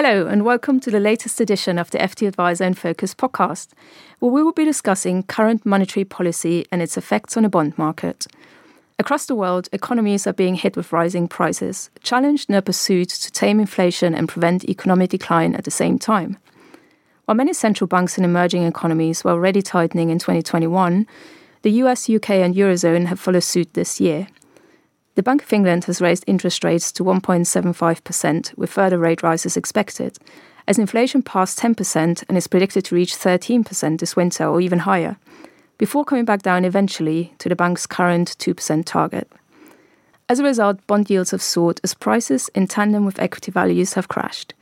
Hello, and welcome to the latest edition of the FT Advisor in Focus podcast, where we will be discussing current monetary policy and its effects on the bond market. Across the world, economies are being hit with rising prices, challenged in their pursuit to tame inflation and prevent economic decline at the same time. While many central banks in emerging economies were already tightening in 2021, the US, UK, and Eurozone have followed suit this year. The Bank of England has raised interest rates to 1.75%, with further rate rises expected, as inflation passed 10% and is predicted to reach 13% this winter or even higher, before coming back down eventually to the bank's current 2% target. As a result, bond yields have soared as prices in tandem with equity values have crashed.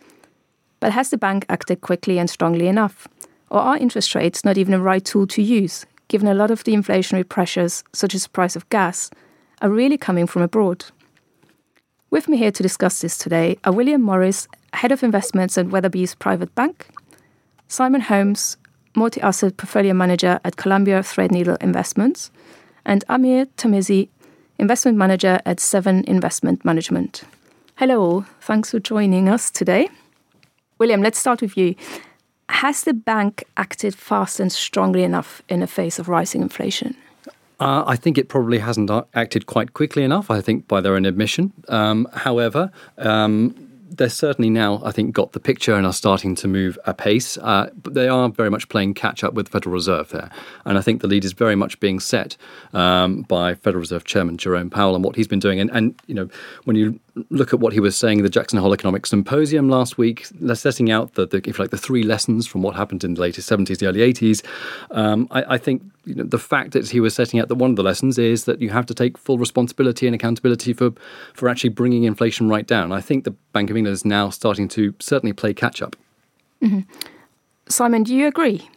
But has the bank acted quickly and strongly enough? Or are interest rates not even the right tool to use, given a lot of the inflationary pressures, such as the price of gas, are really coming from abroad. With me here to discuss this today are William Morris, Head of Investments at Weatherbys Private Bank, Simon Holmes, Multi Asset Portfolio Manager at Columbia Threadneedle Investments, and Ahmer Tirmizi, Investment Manager at Seven Investment Management. Hello, all. thanks for joining us today. William, let's start with you. Has the bank acted fast and strongly enough in the face of rising inflation? Uh, I think it probably hasn't acted quite quickly enough, I think, by their own admission. Um, however, um, they're certainly now, I think, got the picture and are starting to move apace. Uh, but they are very much playing catch up with the Federal Reserve there. And I think the lead is very much being set um, by Federal Reserve Chairman Jerome Powell and what he's been doing. And, and, you know, when you look at what he was saying at the Jackson Hole Economic Symposium last week, setting out the, the, if like, the three lessons from what happened in the latest 70s, the early 80s, um, I, I, think you know, the fact that he was setting out that one of the lessons is that you have to take full responsibility and accountability for, for actually bringing inflation right down. I think the Bank of England is now starting to certainly play catch up. Mm-hmm. Simon, do you agree?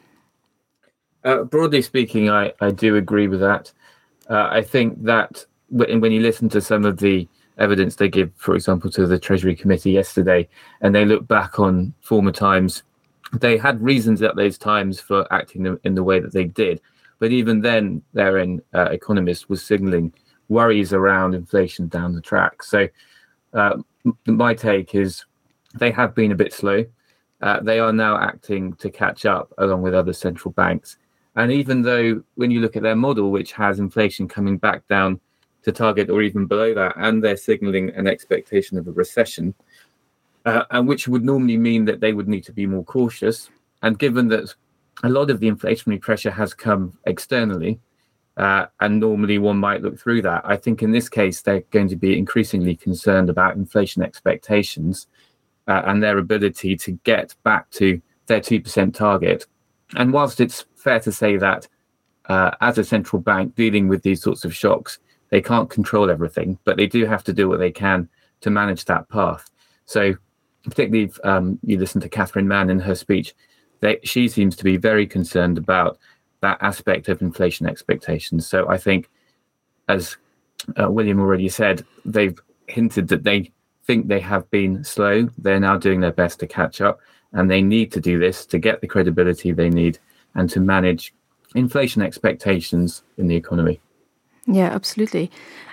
Uh, broadly speaking, I, I do agree with that. Uh, I think that when, when you listen to some of the evidence they give, for example, to the Treasury Committee yesterday, and they look back on former times, they had reasons at those times for acting in the way that they did. But even then, their uh, economist was signaling worries around inflation down the track. So, uh, my take is they have been a bit slow. Uh, they are now acting to catch up along with other central banks. And even though, when you look at their model, which has inflation coming back down to target or even below that, and they're signaling an expectation of a recession, uh, and which would normally mean that they would need to be more cautious. And given that a lot of the inflationary pressure has come externally, uh, and normally one might look through that, I think in this case they're going to be increasingly concerned about inflation expectations uh, and their ability to get back to their 2% target. And whilst it's fair to say that uh, as a central bank dealing with these sorts of shocks, they can't control everything, but they do have to do what they can to manage that path. So, particularly if um, you listen to Catherine Mann in her speech, they, she seems to be very concerned about that aspect of inflation expectations. So, I think, as uh, William already said, they've hinted that they think they have been slow. They're now doing their best to catch up, and they need to do this to get the credibility they need and to manage inflation expectations in the economy. Yeah, absolutely.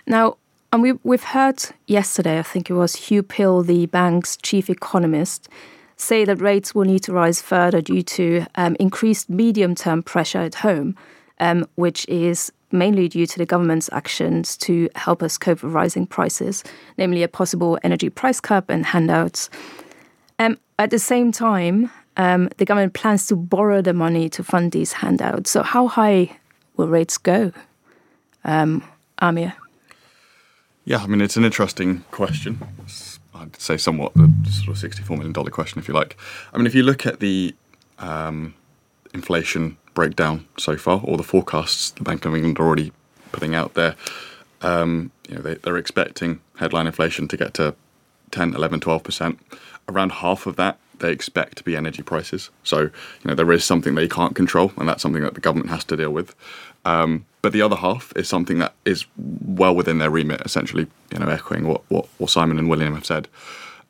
Now, and we, we've heard yesterday, I think it was Huw Pill, the bank's chief economist, say that rates will need to rise further due to um, increased medium term pressure at home, um, which is mainly due to the government's actions to help us cope with rising prices, namely a possible energy price cap and handouts. Um, at the same time, um, the government plans to borrow the money to fund these handouts. So, how high will rates go? Um, Ahmer? Yeah, I mean, it's an interesting question. I'd say somewhat the sort of $64 million question, if you like. I mean, if you look at the um, inflation breakdown so far, or the forecasts the Bank of England are already putting out there, um, you know, they, they're expecting headline inflation to get to 10, 11, 12%. Around half of that they expect to be energy prices. So, you know, there is something they can't control, and that's something that the government has to deal with. Um, but the other half is something that is well within their remit, essentially, you know, echoing what, what, what Simon and William have said.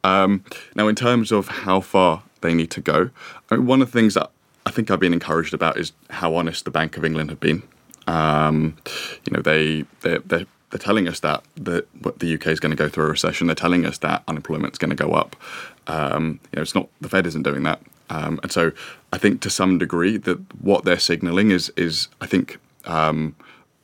Um, now, in terms of how far they need to go, I mean, one of the things that I think I've been encouraged about is how honest the Bank of England have been. Um, you know, they they're, they're, they're telling us that the, the UK is going to go through a recession. They're telling us that unemployment is going to go up. Um, you know, it's not the Fed isn't doing that, um, and so I think to some degree that what they're signalling is is I think um,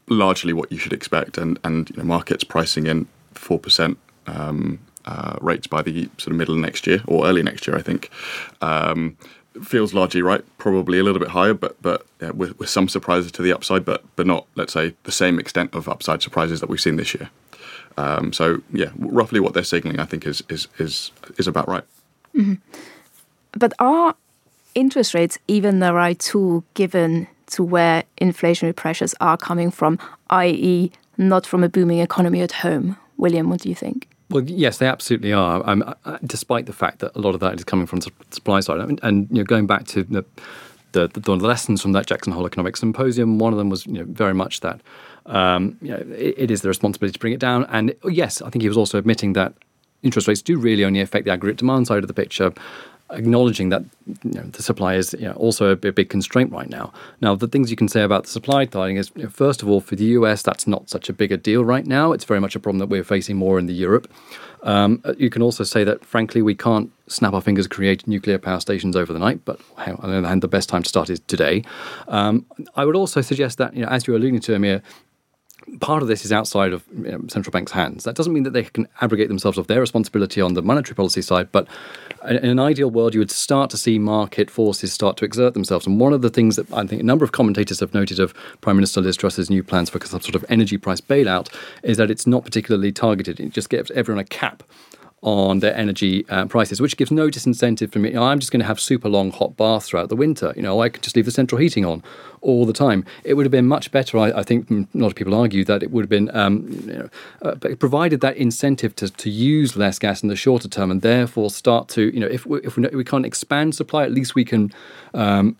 largely what you should expect, and and you know, markets pricing in four percent. Um, uh, rates by the sort of middle of next year or early next year, I think. Um, feels largely right. Probably a little bit higher, but but yeah, with, with some surprises to the upside, but but not let's say the same extent of upside surprises that we've seen this year. Um, so yeah, roughly what they're signaling, I think, is is is is about right. Mm-hmm. But are interest rates even the right tool given to where inflationary pressures are coming from, i.e., not from a booming economy at home? William, what do you think? Well, yes, they absolutely are. Um, despite the fact that a lot of that is coming from the supply side, and, and you know, going back to the, the, the, lessons from that Jackson Hole Economic Symposium, one of them was you know, very much that um, you know, it, it is the responsibility to bring it down. And yes, I think he was also admitting that interest rates do really only affect the aggregate demand side of the picture acknowledging that you know, the supply is you know, also a big constraint right now. Now, the things you can say about the supply side is, you know, first of all, for the US, that's not such a big a deal right now. It's very much a problem that we're facing more in the Europe. Um, you can also say that, frankly, we can't snap our fingers create nuclear power stations over the night, but on the other hand, the best time to start is today. Um, I would also suggest that, you know, as you're alluding to, Ahmer, part of this is outside of you know, central banks' hands. That doesn't mean that they can abrogate themselves of their responsibility on the monetary policy side, but in an ideal world, you would start to see market forces start to exert themselves. And one of the things that I think a number of commentators have noted of Prime Minister Liz Truss's new plans for some sort of energy price bailout is that it's not particularly targeted. It just gives everyone a cap on their energy uh, prices, which gives no disincentive for me. You know, I'm just going to have super long hot baths throughout the winter. You know, I could just leave the central heating on all the time. It would have been much better. I, I think a lot of people argue that it would have been um, you know, uh, provided that incentive to, to use less gas in the shorter term, and therefore start to you know if we, if we, we can't expand supply, at least we can. Um,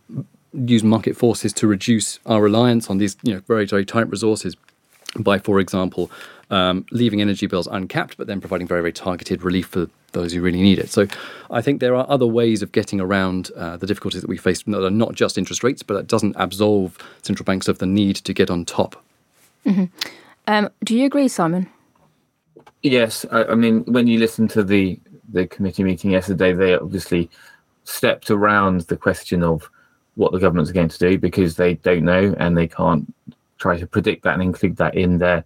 use market forces to reduce our reliance on these you know very very tight resources by, for example, um, leaving energy bills uncapped, but then providing very, very targeted relief for those who really need it. So I think there are other ways of getting around uh, the difficulties that we face that are not just interest rates, but that doesn't absolve central banks of the need to get on top. Mm-hmm. Um, do you agree, Simon? Yes. I, I mean, when you listen to the, the committee meeting yesterday, they obviously stepped around the question of what the government's going to do because they don't know and they can't try to predict that and include that in their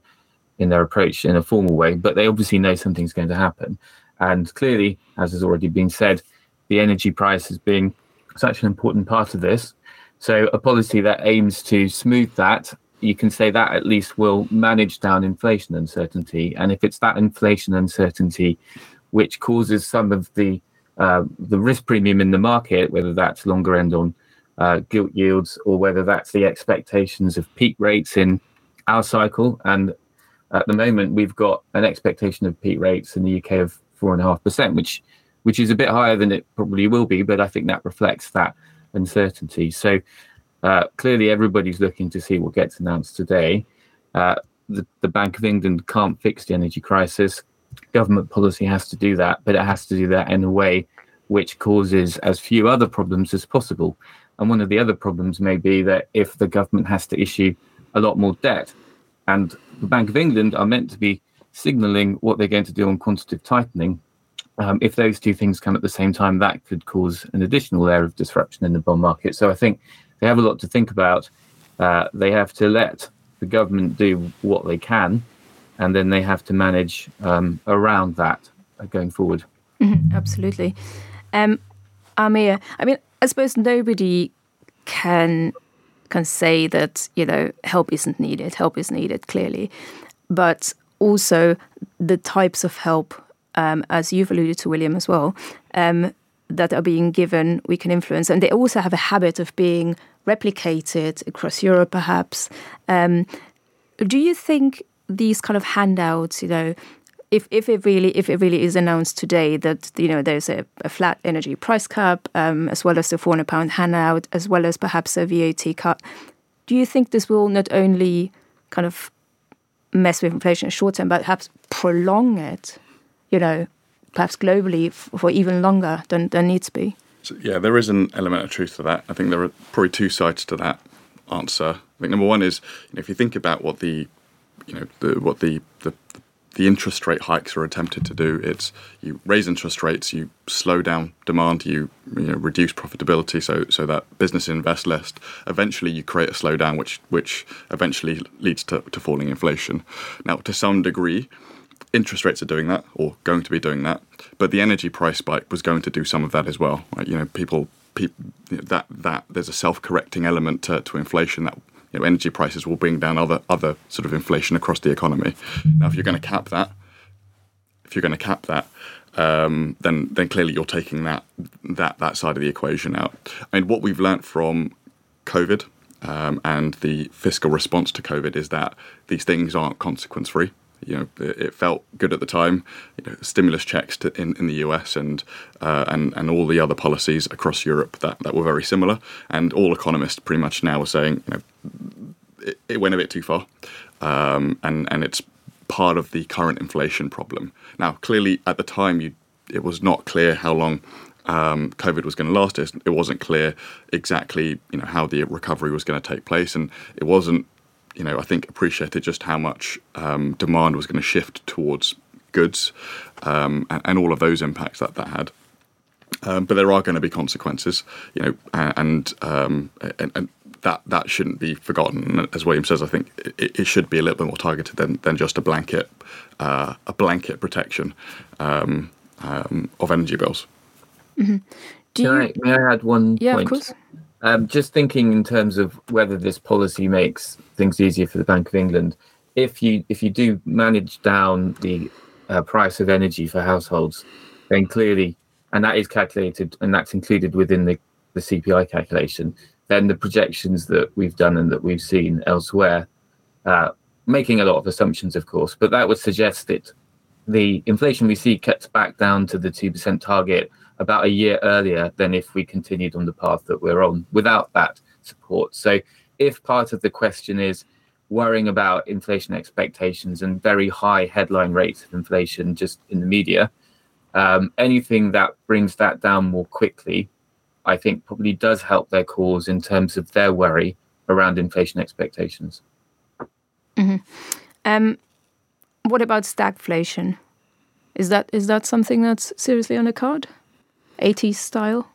in their approach in a formal way, but they obviously know something's going to happen. And clearly, as has already been said, the energy price is being such an important part of this. So a policy that aims to smooth that, you can say that at least will manage down inflation uncertainty. And if it's that inflation uncertainty which causes some of the uh, the risk premium in the market, whether that's longer end on uh, gilt yields or whether that's the expectations of peak rates in our cycle. And at the moment, we've got an expectation of peak rates in the UK of four and a half percent, which which is a bit higher than it probably will be, but I think that reflects that uncertainty. So uh, clearly, everybody's looking to see what gets announced today. Uh, the, the Bank of England can't fix the energy crisis. Government policy has to do that, but it has to do that in a way which causes as few other problems as possible. And one of the other problems may be that if the government has to issue a lot more debt, and the Bank of England are meant to be signaling what they're going to do on quantitative tightening, um, if those two things come at the same time, that could cause an additional layer of disruption in the bond market. So I think they have a lot to think about. Uh, they have to let the government do what they can, and then they have to manage um, around that uh, going forward. Mm-hmm, absolutely. Um, Amir, I mean, I suppose nobody can can say that you know help isn't needed. Help is needed clearly, but also the types of help, um, as you've alluded to, William, as well, um, that are being given, we can influence, and they also have a habit of being replicated across Europe, perhaps. Um, do you think these kind of handouts, you know, if, if it really if it really is announced today that you know there's a, a flat energy price cap um, as well as the 400 pound handout as well as perhaps a VAT cut, do you think this will not only kind of mess with inflation in the short term, but perhaps prolong it, you know, perhaps globally for even longer than than needs to be? So, yeah, there is an element of truth to that. I think there are probably two sides to that answer. I think number one is you know, if you think about what the you know the, what the, the the interest rate hikes are attempted to do. It's you raise interest rates, you slow down demand, you, you know, reduce profitability, so so that business invest less. Eventually, you create a slowdown, which which eventually leads to, to falling inflation. Now, to some degree, interest rates are doing that or going to be doing that, but the energy price spike was going to do some of that as well. Right? You know, people, people that that there's a self-correcting element to, to inflation that you know, energy prices will bring down other other sort of inflation across the economy. Now, if you're going to cap that, if you're going to cap that, um, then then clearly you're taking that that that side of the equation out. I mean, what we've learnt from COVID um, and the fiscal response to COVID is that these things aren't consequence free. You know, it, felt good at the time. You know, stimulus checks to, in in the US and uh, and and all the other policies across Europe that, that were very similar. And all economists pretty much now are saying, you know, it, it went a bit too far, um, and and it's part of the current inflation problem. Now, clearly, at the time, you it was not clear how long um, COVID was going to last. It wasn't clear exactly, you know, how the recovery was going to take place, and it wasn't, you know, I think appreciated just how much um, demand was going to shift towards goods, um, and, and, all of those impacts that that had. Um, but there are going to be consequences, you know, and, um, and, and that that shouldn't be forgotten. As William says, I think it, it should be a little bit more targeted than, than just a blanket uh, a blanket protection um, um, of energy bills. Mm-hmm. You... I, may I add one yeah, point? of course. Um, just thinking in terms of whether this policy makes things easier for the Bank of England. If you if you do manage down the uh, price of energy for households, then clearly, and that is calculated and that's included within the, the CPI calculation, then the projections that we've done and that we've seen elsewhere, uh, making a lot of assumptions, of course, but that would suggest that the inflation we see cuts back down to the 2% target about a year earlier than if we continued on the path that we're on without that support. So, if part of the question is worrying about inflation expectations and very high headline rates of inflation just in the media, um, anything that brings that down more quickly I think probably does help their cause in terms of their worry around inflation expectations. Mm-hmm. Um, what about stagflation? Is that is that something that's seriously on the card? 80s style,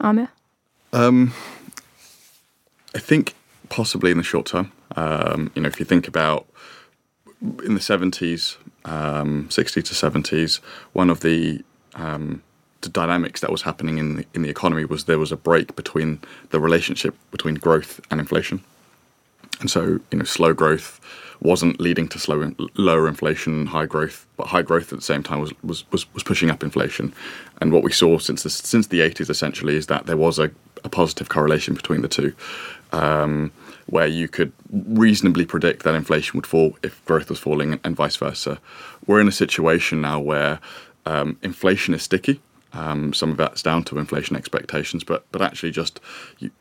Ahmer? Um, I think possibly in the short term. Um, you know, if you think about in the 70s, um, 60s to 70s, one of the um, the dynamics that was happening in the, in the economy was there was a break between the relationship between growth and inflation, and so you know slow growth wasn't leading to slow lower inflation, and high growth, but high growth at the same time was was was, was pushing up inflation, and what we saw since the, since the 80s essentially is that there was a, a positive correlation between the two. Um, where you could reasonably predict that inflation would fall if growth was falling, and vice versa. We're in a situation now where um, inflation is sticky, um, some of that's down to inflation expectations, but but actually just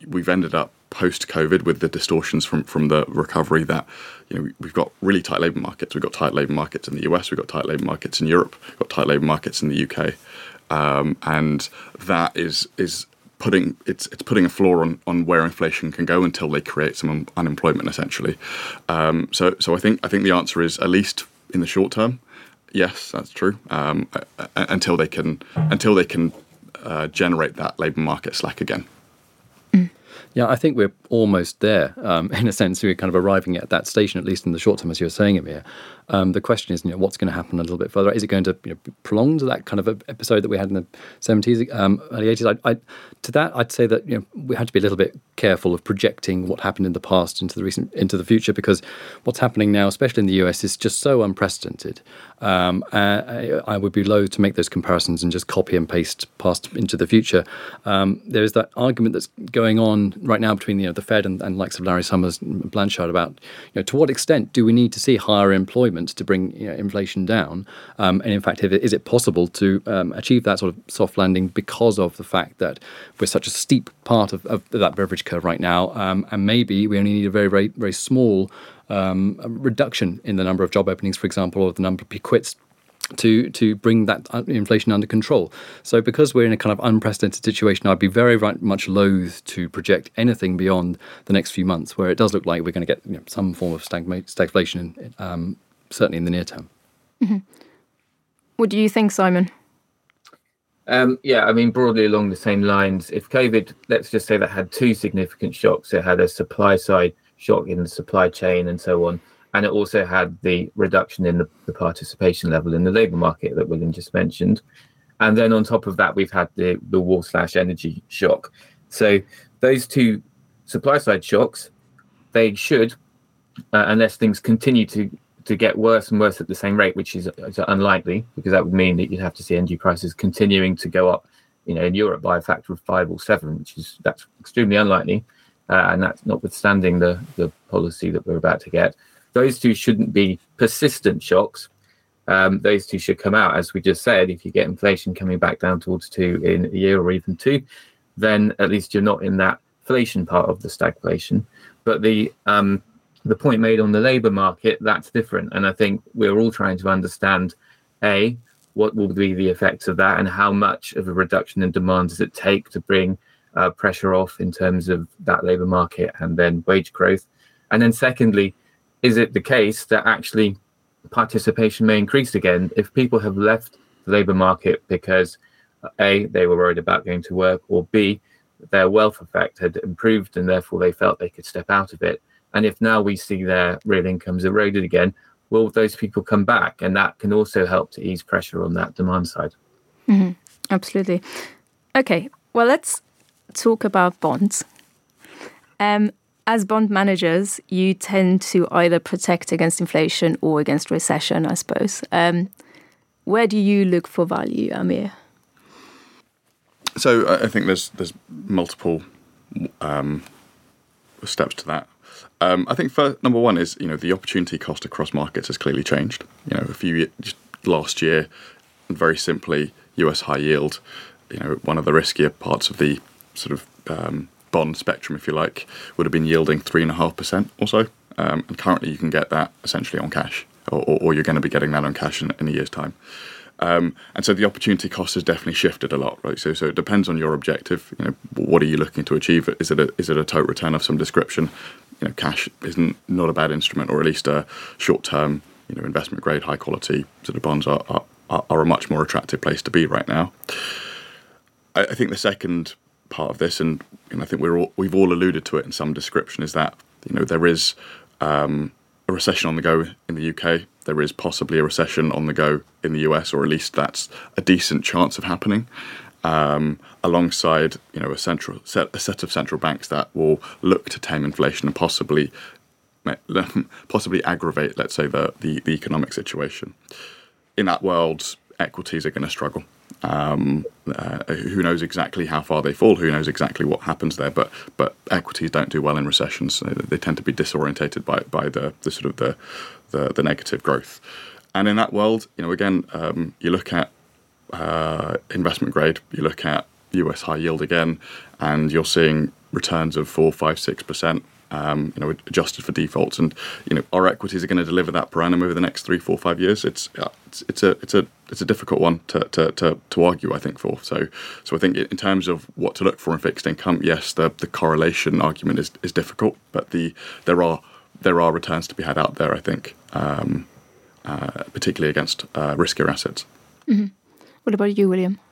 we've ended up post COVID with the distortions from from the recovery that you know we, have got really tight labour markets. We've got tight labour markets in the US. We've got tight labour markets in Europe. We've got tight labour markets in the UK, um, and that is is putting it's it's putting a floor on, on where inflation can go until they create some un- unemployment essentially. Um, so so I think I think the answer is at least in the short term Yes, that's true. Um, until they can until they can uh, generate that labour market slack again. Yeah, I think we're almost there. Um, in a sense, we're kind of arriving at that station, at least in the short term, as you were saying, Ahmer. Um, the question is, you know, what's going to happen a little bit further? Is it going to you know, prolong to that kind of episode that we had in the seventies, um, early eighties? To that, I'd say that you know we had to be a little bit careful of projecting what happened in the past into the recent into the future because what's happening now, especially in the US, is just so unprecedented. Um, I, I, would be loath to make those comparisons and just copy and paste past into the future. Um, there is that argument that's going on right now between you know the Fed and, and likes of Larry Summers and Blanchard about you know to what extent do we need to see higher employment to bring you know, inflation down, um, and in fact, is it possible to um, achieve that sort of soft landing because of the fact that we're such a steep part of, of that Beveridge curve right now, um, and maybe we only need a very very very small um, reduction in the number of job openings, for example, or the number of quits to to bring that uh, inflation under control. So because we're in a kind of unprecedented situation, I'd be very, very much loath to project anything beyond the next few months, where it does look like we're going to get you know, some form of stagflation, um, certainly in the near term. Mm-hmm. What do you think, Simon? Um, yeah, I mean, broadly along the same lines. If COVID, let's just say that had two significant shocks, it had a supply side shock in the supply chain and so on and it also had the reduction in the, the participation level in the labour market that William just mentioned. And then on top of that, we've had the, the war slash energy shock. So those two supply side shocks, they should, uh, unless things continue to to get worse and worse at the same rate, which is, is, unlikely, because that would mean that you'd have to see energy prices continuing to go up, you know, in Europe by a factor of five or seven, which is that's extremely unlikely, uh, and that's notwithstanding the the policy that we're about to get those two shouldn't be persistent shocks. Um, those two should come out, as we just said. If you get inflation coming back down towards two in a year or even two, then at least you're not in that inflation part of the stagflation. But the um, the point made on the labour market that's different, and I think we're all trying to understand a what will be the effects of that, and how much of a reduction in demand does it take to bring uh, pressure off in terms of that labour market and then wage growth, and then secondly is it the case that actually participation may increase again? If people have left the labour market because a they were worried about going to work or b their wealth effect had improved and therefore they felt they could step out of it and if now we see their real incomes eroded again will those people come back and that can also help to ease pressure on that demand side mm-hmm. absolutely okay well let's talk about bonds um, as bond managers, you tend to either protect against inflation or against recession, I suppose. Um, where do you look for value, Ahmer? So I think there's there's multiple um, steps to that. Um, I think first, number one is you know the opportunity cost across markets has clearly changed. You know, a few last year, very simply, U.S. high yield, you know, one of the riskier parts of the sort of um, bond spectrum, if you like, would have been yielding 3.5% or so. Um, and currently you can get that essentially on cash, or, or, or you're going to be getting that on cash in, in a year's time. Um, and so the opportunity cost has definitely shifted a lot, right? So, so it depends on your objective. You know, what are you looking to achieve? Is it a, is it a total return of some description? You know, cash isn't not a bad instrument, or at least a short-term, you know, investment grade, high quality sort of bonds are, are, are a much more attractive place to be right now. I, I think the second part of this, and, and I think we're all, we've all alluded to it in some description, is that you know there is um, a recession on the go in the UK. There is possibly a recession on the go in the US, or at least that's a decent chance of happening. Um, alongside, you know, a central set, a set of central banks that will look to tame inflation and possibly possibly aggravate, let's say, the, the, the economic situation. In that world, equities are going to struggle. Um, uh, who knows exactly how far they fall? Who knows exactly what happens there? But but equities don't do well in recessions. They, they tend to be disorientated by by the, the sort of the, the, the negative growth. And in that world, you know, again, um, you look at uh, investment grade, you look at US high yield again, and you're seeing returns of four, five, six percent um, you know, adjusted for defaults. And you know, our equities are going to deliver that per annum over the next three, four, five years. It's it's, it's a it's a it's a difficult one to, to, to, to, argue, I think, for. So so I think in terms of what to look for in fixed income, yes, the, the correlation argument is, is difficult, but the there are there are returns to be had out there. I think, um, uh, particularly against uh, riskier assets. Mm-hmm. What about you, William?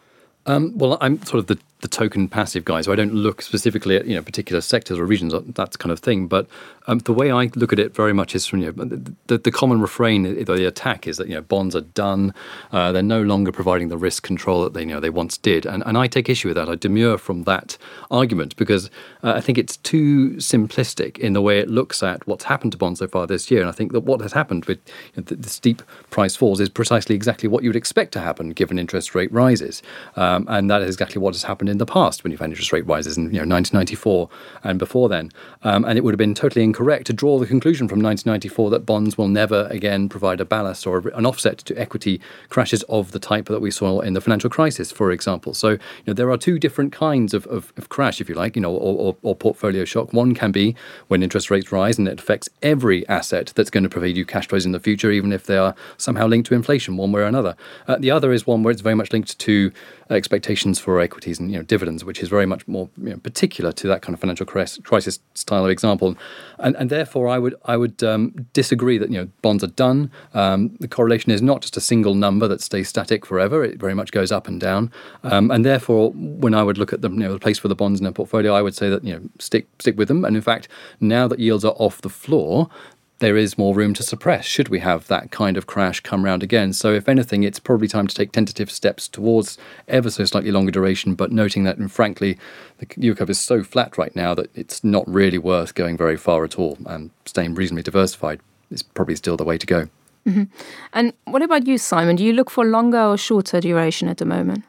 Um, well, I'm sort of the the token passive guy, so I don't look specifically at you know particular sectors or regions, that kind of thing. But um, the way I look at it very much is from you know, the, the common refrain, the attack is that you know bonds are done, uh, they're no longer providing the risk control that they you know they once did, and and I take issue with that. I demur from that argument because uh, I think it's too simplistic in the way it looks at what's happened to bonds so far this year, and I think that what has happened with you know, the, the, steep price falls is precisely exactly what you would expect to happen given interest rate rises. Uh, Um, and that is exactly what has happened in the past when you've had interest rate rises in you know 1994 and before then. Um, and it would have been totally incorrect to draw the conclusion from 1994 that bonds will never again provide a ballast or an offset to equity crashes of the type that we saw in the financial crisis, for example. So you know, there are two different kinds of, of, of crash, if you like, you know, or, or, or, portfolio shock. One can be when interest rates rise and it affects every asset that's going to provide you cash flows in the future, even if they are somehow linked to inflation one way or another. Uh, the other is one where it's very much linked to expectations for equities and you know dividends, which is very much more you know, particular to that kind of financial crisis style of example. And, and therefore, I would I would um, disagree that you know bonds are done. Um, the correlation is not just a single number that stays static forever; it very much goes up and down. Um, and therefore, when I would look at the you know the place for the bonds in a portfolio, I would say that you know stick stick with them. And in fact, now that yields are off the floor, there is more room to suppress should we have that kind of crash come round again. So, if anything, it's probably time to take tentative steps towards ever so slightly longer duration, but noting that, and frankly, the yield curve is so flat right now that it's not really worth going very far at all, and staying reasonably diversified is probably still the way to go. Mm-hmm. And what about you, Simon? Do you look for longer or shorter duration at the moment?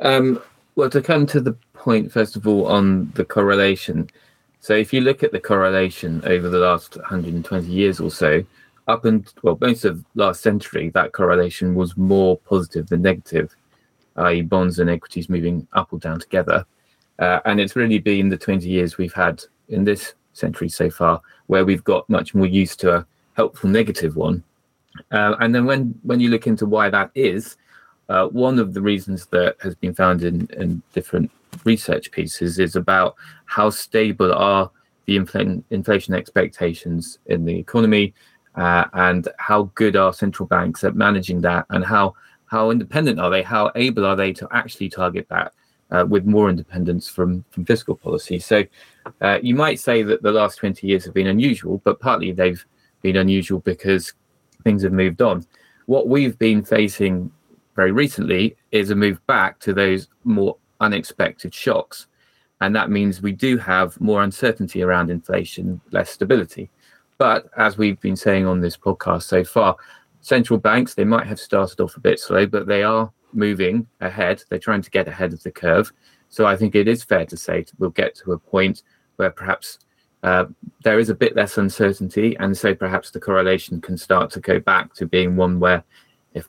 Um, well, to come to the point, first of all, on the correlation, so if you look at the correlation over the last 120 years or so, up and well, most of last century, that correlation was more positive than negative, i.e., bonds and equities moving up or down together. Uh, and it's really been the 20 years we've had in this century so far where we've got much more used to a helpful negative one. Uh, and then when when you look into why that is, uh, one of the reasons that has been found in, in different research pieces is about how stable are the infl- inflation expectations in the economy uh, and how good are central banks at managing that and how how independent are they how able are they to actually target that uh, with more independence from from fiscal policy. So uh, you might say that the last 20 years have been unusual but partly they've been unusual because things have moved on. What we've been facing very recently is a move back to those more unexpected shocks. And that means we do have more uncertainty around inflation, less stability. But as we've been saying on this podcast so far, central banks, they might have started off a bit slow, but they are moving ahead. They're trying to get ahead of the curve. So I think it is fair to say we'll get to a point where perhaps uh, there is a bit less uncertainty. And so perhaps the correlation can start to go back to being one where if,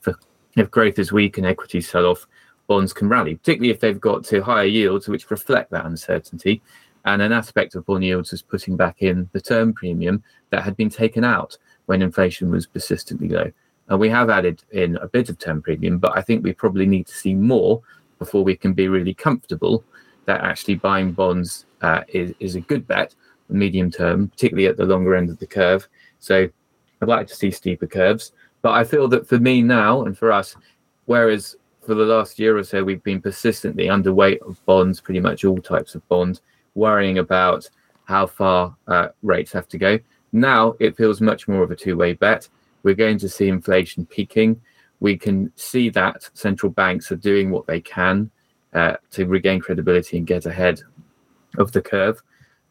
if growth is weak and equities sell off, bonds can rally, particularly if they've got to higher yields which reflect that uncertainty. And an aspect of bond yields is putting back in the term premium that had been taken out when inflation was persistently low. And we have added in a bit of term premium, but I think we probably need to see more before we can be really comfortable that actually buying bonds uh, is, is a good bet medium term, particularly at the longer end of the curve. So I'd like to see steeper curves. But I feel that for me now and for us, whereas for the last year or so, we've been persistently underweight of bonds, pretty much all types of bonds, worrying about how far uh, rates have to go. Now it feels much more of a two way bet. We're going to see inflation peaking. We can see that central banks are doing what they can uh, to regain credibility and get ahead of the curve.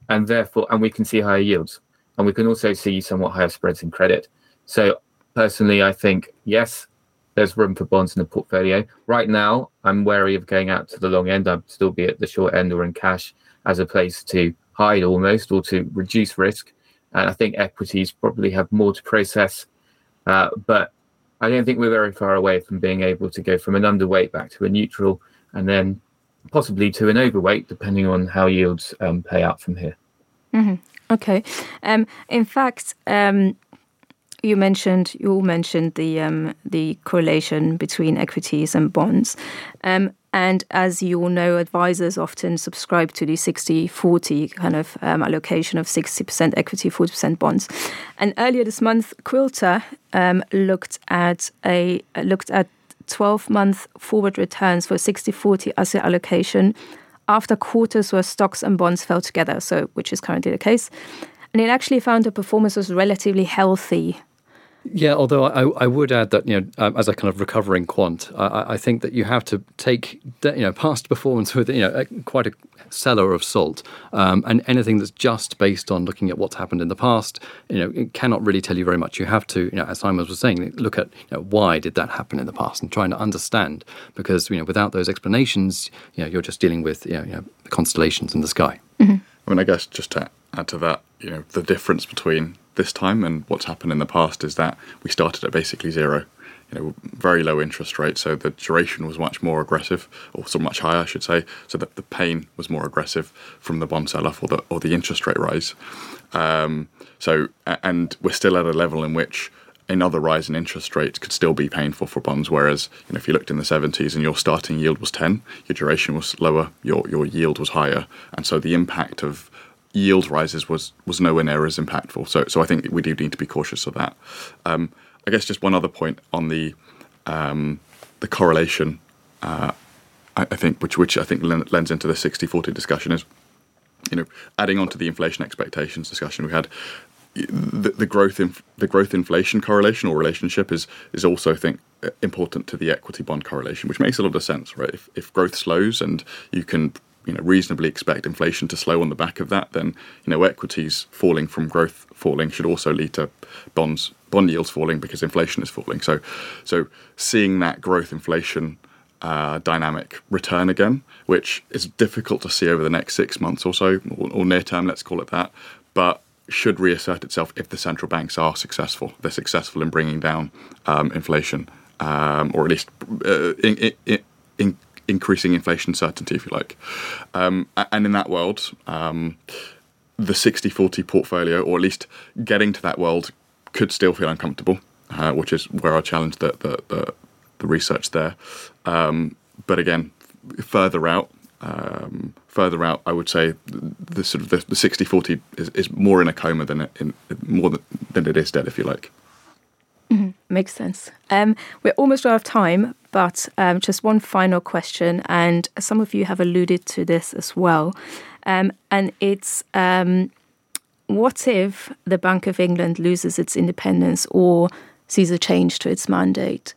And therefore, and we can see higher yields. And we can also see somewhat higher spreads in credit. So, personally, I think, yes, there's room for bonds in the portfolio. Right now, I'm wary of going out to the long end. I'd still be at the short end or in cash as a place to hide almost or to reduce risk. And I think equities probably have more to process. Uh, but I don't think we're very far away from being able to go from an underweight back to a neutral and then possibly to an overweight, depending on how yields um, pay out from here. Mm-hmm. Okay. Um, in fact, um, you mentioned you all mentioned the um, the correlation between equities and bonds. Um, and as you all know, advisors often subscribe to the 60 40 kind of um, allocation of 60% equity, 40% bonds. And earlier this month, Quilter um, looked at a looked at 12 month forward returns for 60 40 asset allocation after quarters where stocks and bonds fell together, so which is currently the case. And it actually found the performance was relatively healthy Yeah, although I, I would add that you know, um, as a kind of recovering quant, I, I, think that you have to take you know past performance with you know quite a cellar of salt, um, and anything that's just based on looking at what's happened in the past, you know, it cannot really tell you very much. You have to, you know, as Simon was saying, look at you know, why did that happen in the past and trying to understand, because you know without those explanations, you know, you're just dealing with you know, you know constellations in the sky. Mm-hmm. I mean, I guess just to add to that, you know, the difference between this time and what's happened in the past is that we started at basically zero. You know, very low interest rate, so the duration was much more aggressive, or so much higher, I should say. So that the pain was more aggressive from the bond sell-off or the or the interest rate rise. Um, so, and we're still at a level in which another rise in interest rates could still be painful for bonds. Whereas, you know, if you looked in the 70s and your starting yield was 10, your duration was lower, your your yield was higher, and so the impact of yield rises was was nowhere near as impactful. So so I think we do need to be cautious of that. Um, I guess just one other point on the um, the correlation. Uh, I, I, think which which I think lends into the 60-40 discussion is you know adding on to the inflation expectations discussion we had. The, the growth in the growth inflation correlation or relationship is is also I think important to the equity bond correlation, which makes a lot of sense, right? If, if growth slows and you can you know reasonably expect inflation to slow on the back of that, then you know equities falling from growth falling should also lead to bonds bond yields falling because inflation is falling. So so seeing that growth inflation uh, dynamic return again, which is difficult to see over the next six months or so, or, or near term, let's call it that, but should reassert itself if the central banks are successful. They're successful in bringing down um, inflation, um, or at least uh, in, in, in increasing inflation certainty, if you like. Um, and in that world, um, the 60 40 portfolio, or at least getting to that world, could still feel uncomfortable, uh, which is where I challenge the, the, the, the research there. Um, but again, further out, um, further out, I would say the sort of the, the 60 40 is, is more in a coma than it, in, more than, than it is dead, if you like. Mm-hmm. Makes sense. Um, we're almost out of time, but um, just one final question, and some of you have alluded to this as well. Um, and it's um, what if the Bank of England loses its independence or sees a change to its mandate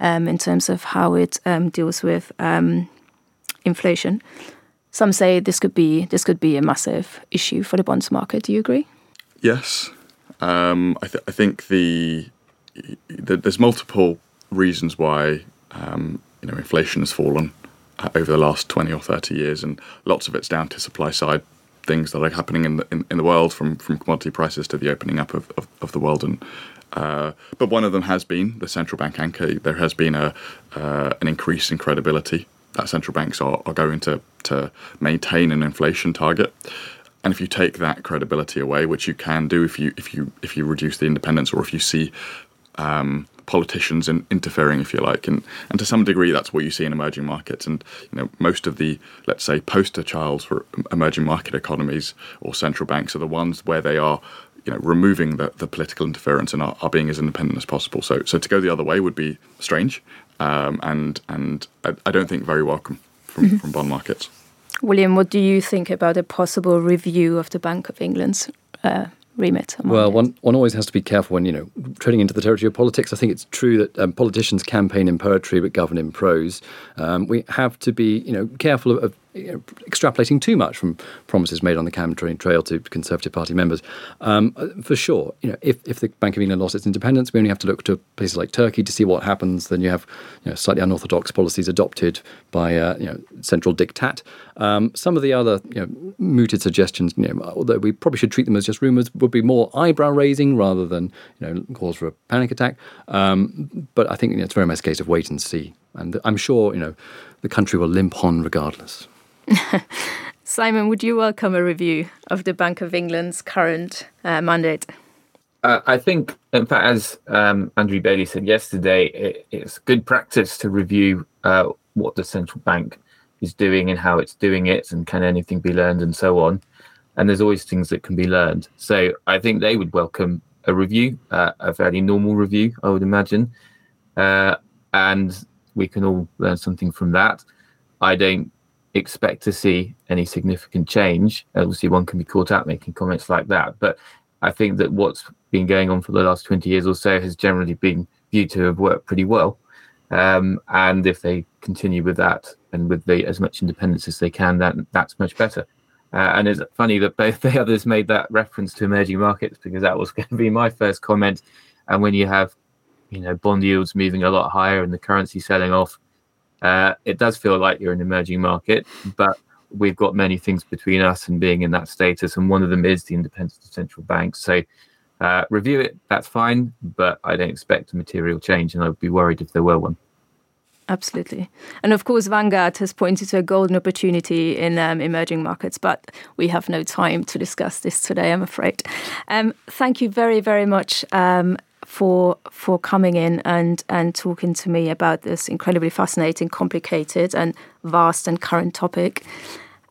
um, in terms of how it um, deals with inflation? Some say this could be this could be a massive issue for the bonds market. Do you agree? Yes, I, th- I think the there's multiple reasons why um, you know inflation has fallen uh, over the last 20 or 30 years, and lots of it's down to supply side things that are happening in the in, in the world, from from commodity prices to the opening up of, of, of the world. And uh, but one of them has been the central bank anchor. There has been a uh, an increase in credibility that central banks are, are going to to maintain an inflation target. And if you take that credibility away, which you can do if you if you if you reduce the independence or if you see um, politicians in, interfering, if you like, and and to some degree that's what you see in emerging markets. And you know, most of the let's say poster childs for emerging market economies or central banks are the ones where they are. You know, removing the, the political interference and are, are being as independent as possible. So, so to go the other way would be strange, um, and and I, I, don't think very welcome from, mm-hmm. from bond markets. William, what do you think about a possible review of the Bank of England's uh, remit. Well, one, one always has to be careful when, you know, treading into the territory of politics. I think it's true that um, politicians campaign in poetry but govern in prose. Um, we have to be, you know, careful of, of extrapolating too much from promises made on the campaign trail to Conservative Party members. Um, for sure, you know, if, if the Bank of England lost its independence, we only have to look to places like Turkey to see what happens. Then you have you know, slightly unorthodox policies adopted by uh, you know, central diktat. Um, some of the other you know, mooted suggestions, you know, although we probably should treat them as just rumours, would be more eyebrow raising rather than you know, cause for a panic attack. Um, but I think you know, it's very much a case of wait and see. And I'm sure you know, the country will limp on regardless. Simon, would you welcome a review of the Bank of England's current uh, mandate? Uh, I think, in fact, as um, Andrew Bailey said yesterday, it, it's good practice to review uh, what the central bank is doing and how it's doing it, and can anything be learned, and so on. And there's always things that can be learned. So I think they would welcome a review, uh, a fairly normal review, I would imagine, uh, and we can all learn something from that. I don't expect to see any significant change. Obviously, one can be caught out making comments like that, but I think that what's been going on for the last 20 years or so has generally been viewed to have worked pretty well. Um, and if they continue with that and with the, as much independence as they can, that that's much better. Uh, and it's funny that both the others made that reference to emerging markets because that was going to be my first comment. And when you have, you know, bond yields moving a lot higher and the currency selling off, uh, it does feel like you're an emerging market. But we've got many things between us and being in that status, and one of them is the independence of central banks. So uh, review it, that's fine, but I don't expect a material change, and I'd be worried if there were one. Absolutely. And of course, Vanguard has pointed to a golden opportunity in um, emerging markets, but we have no time to discuss this today, I'm afraid. Um, thank you very, very much. Um, for for coming in and and talking to me about this incredibly fascinating, complicated, and vast and current topic.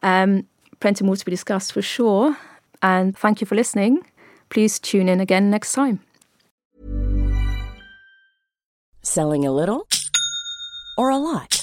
Um, plenty more to be discussed for sure. And thank you for listening. Please tune in again next time. Selling a little or a lot?